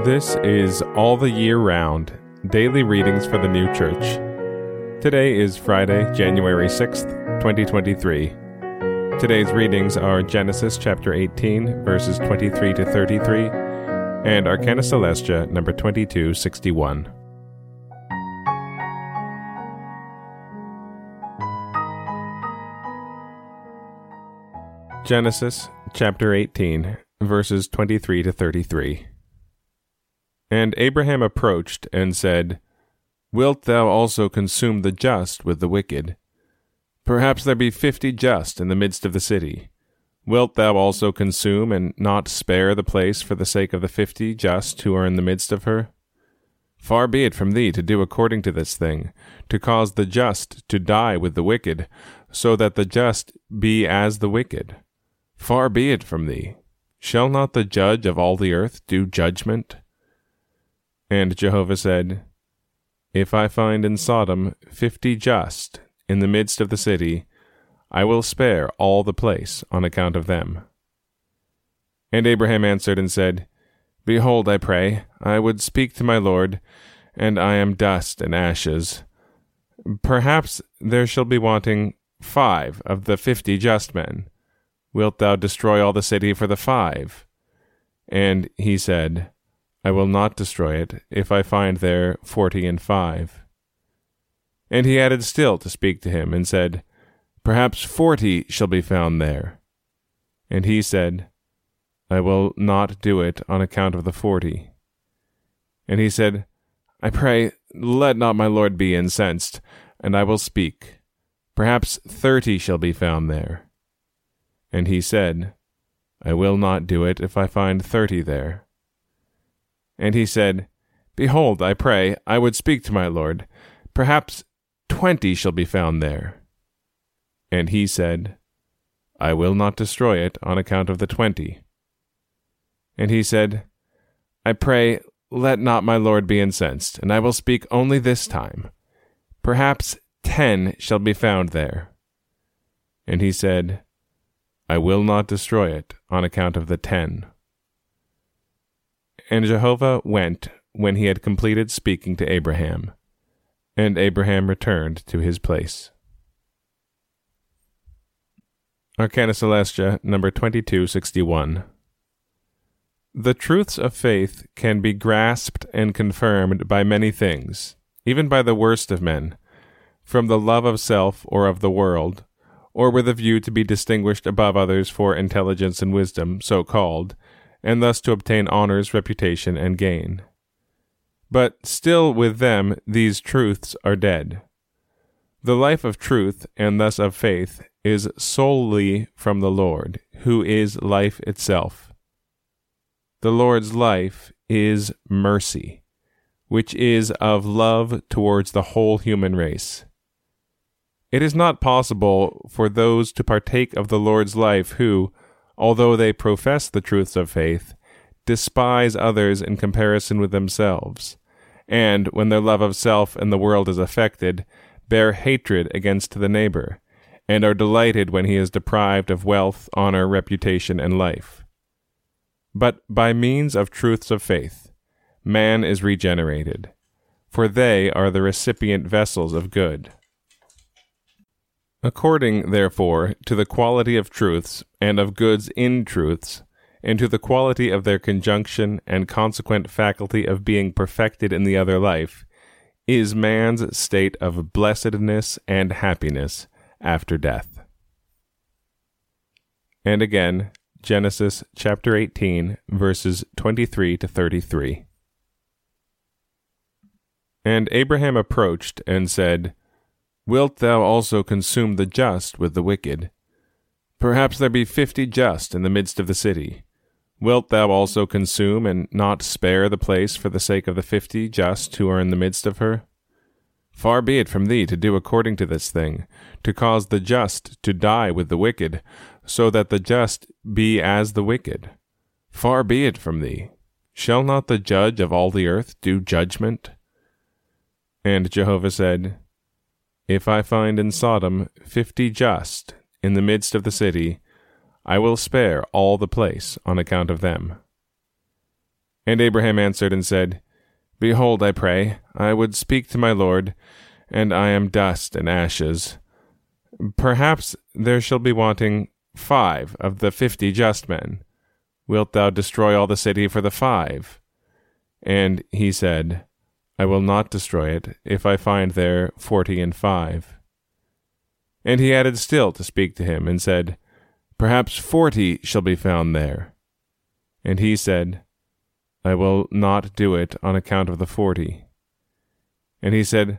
This is All the Year Round Daily Readings for the New Church. Today is Friday, January 6th, 2023. Today's readings are Genesis chapter 18, verses 23 to 33, and Arcana Coelestia number 2261. Genesis chapter 18, verses 23 to 33. And Abraham approached and said, Wilt thou also consume the just with the wicked? Perhaps there be fifty just in the midst of the city. Wilt thou also consume and not spare the place for the sake of the fifty just who are in the midst of her? Far be it from thee to do according to this thing, to cause the just to die with the wicked, so that the just be as the wicked. Far be it from thee. Shall not the judge of all the earth do judgment? And Jehovah said, If I find in Sodom fifty just in the midst of the city, I will spare all the place on account of them. And Abraham answered and said, Behold, I pray, I would speak to my Lord, and I am dust and ashes. Perhaps there shall be wanting five of the fifty just men. Wilt thou destroy all the city for the five? And he said, I will not destroy it, if I find there forty and five. And he added still to speak to him, and said, Perhaps forty shall be found there. And he said, I will not do it on account of the forty. And he said, I pray, let not my lord be incensed, and I will speak. Perhaps thirty shall be found there. And he said, I will not do it if I find thirty there. And he said, Behold, I pray, I would speak to my lord. Perhaps twenty shall be found there. And he said, I will not destroy it on account of the twenty. And he said, I pray, let not my lord be incensed, and I will speak only this time. Perhaps ten shall be found there. And he said, I will not destroy it on account of the ten. And Jehovah went when he had completed speaking to Abraham, and Abraham returned to his place. Arcana Coelestia, number 2261. The truths of faith can be grasped and confirmed by many things, even by the worst of men, from the love of self or of the world, or with a view to be distinguished above others for intelligence and wisdom, so called, and thus to obtain honors, reputation, and gain. But still with them these truths are dead. The life of truth, and thus of faith, is solely from the Lord, who is life itself. The Lord's life is mercy, which is of love towards the whole human race. It is not possible for those to partake of the Lord's life who, although they profess the truths of faith, despise others in comparison with themselves, and, when their love of self and the world is affected, bear hatred against the neighbor, and are delighted when he is deprived of wealth, honor, reputation, and life. But by means of truths of faith, man is regenerated, for they are the recipient vessels of good. According, therefore, to the quality of truths and of goods in truths, and to the quality of their conjunction and consequent faculty of being perfected in the other life, is man's state of blessedness and happiness after death. And again, Genesis chapter 18, verses 23 to 33. And Abraham approached and said, Wilt thou also consume the just with the wicked? Perhaps there be fifty just in the midst of the city. Wilt thou also consume and not spare the place for the sake of the fifty just who are in the midst of her? Far be it from thee to do according to this thing, to cause the just to die with the wicked, so that the just be as the wicked. Far be it from thee. Shall not the judge of all the earth do judgment? And Jehovah said, if I find in Sodom fifty just in the midst of the city, I will spare all the place on account of them. And Abraham answered and said, Behold, I pray, I would speak to my Lord, and I am dust and ashes. Perhaps there shall be wanting five of the fifty just men. Wilt thou destroy all the city for the five? And he said, I will not destroy it, if I find there forty and five. And he added still to speak to him, and said, Perhaps forty shall be found there. And he said, I will not do it on account of the forty. And he said,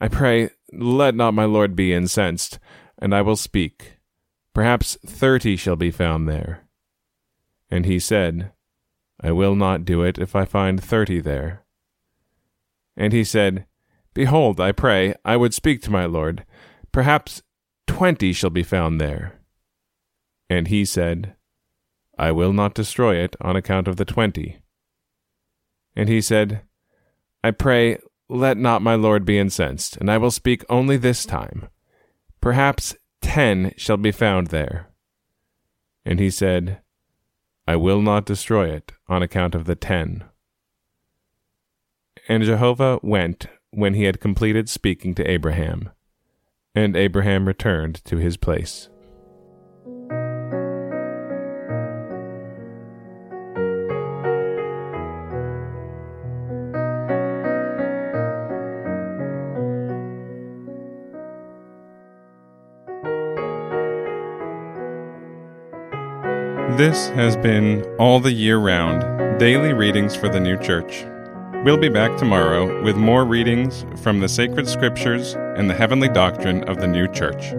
I pray, let not my lord be incensed, and I will speak. Perhaps thirty shall be found there. And he said, I will not do it if I find thirty there. And he said, Behold, I pray, I would speak to my lord. Perhaps twenty shall be found there. And he said, I will not destroy it on account of the twenty. And he said, I pray, let not my lord be incensed, and I will speak only this time. Perhaps ten shall be found there. And he said, I will not destroy it on account of the ten. And Jehovah went when he had completed speaking to Abraham. And Abraham returned to his place. This has been All the Year Round Daily Readings for the New Church. We'll be back tomorrow with more readings from the sacred scriptures and the heavenly doctrine of the new church.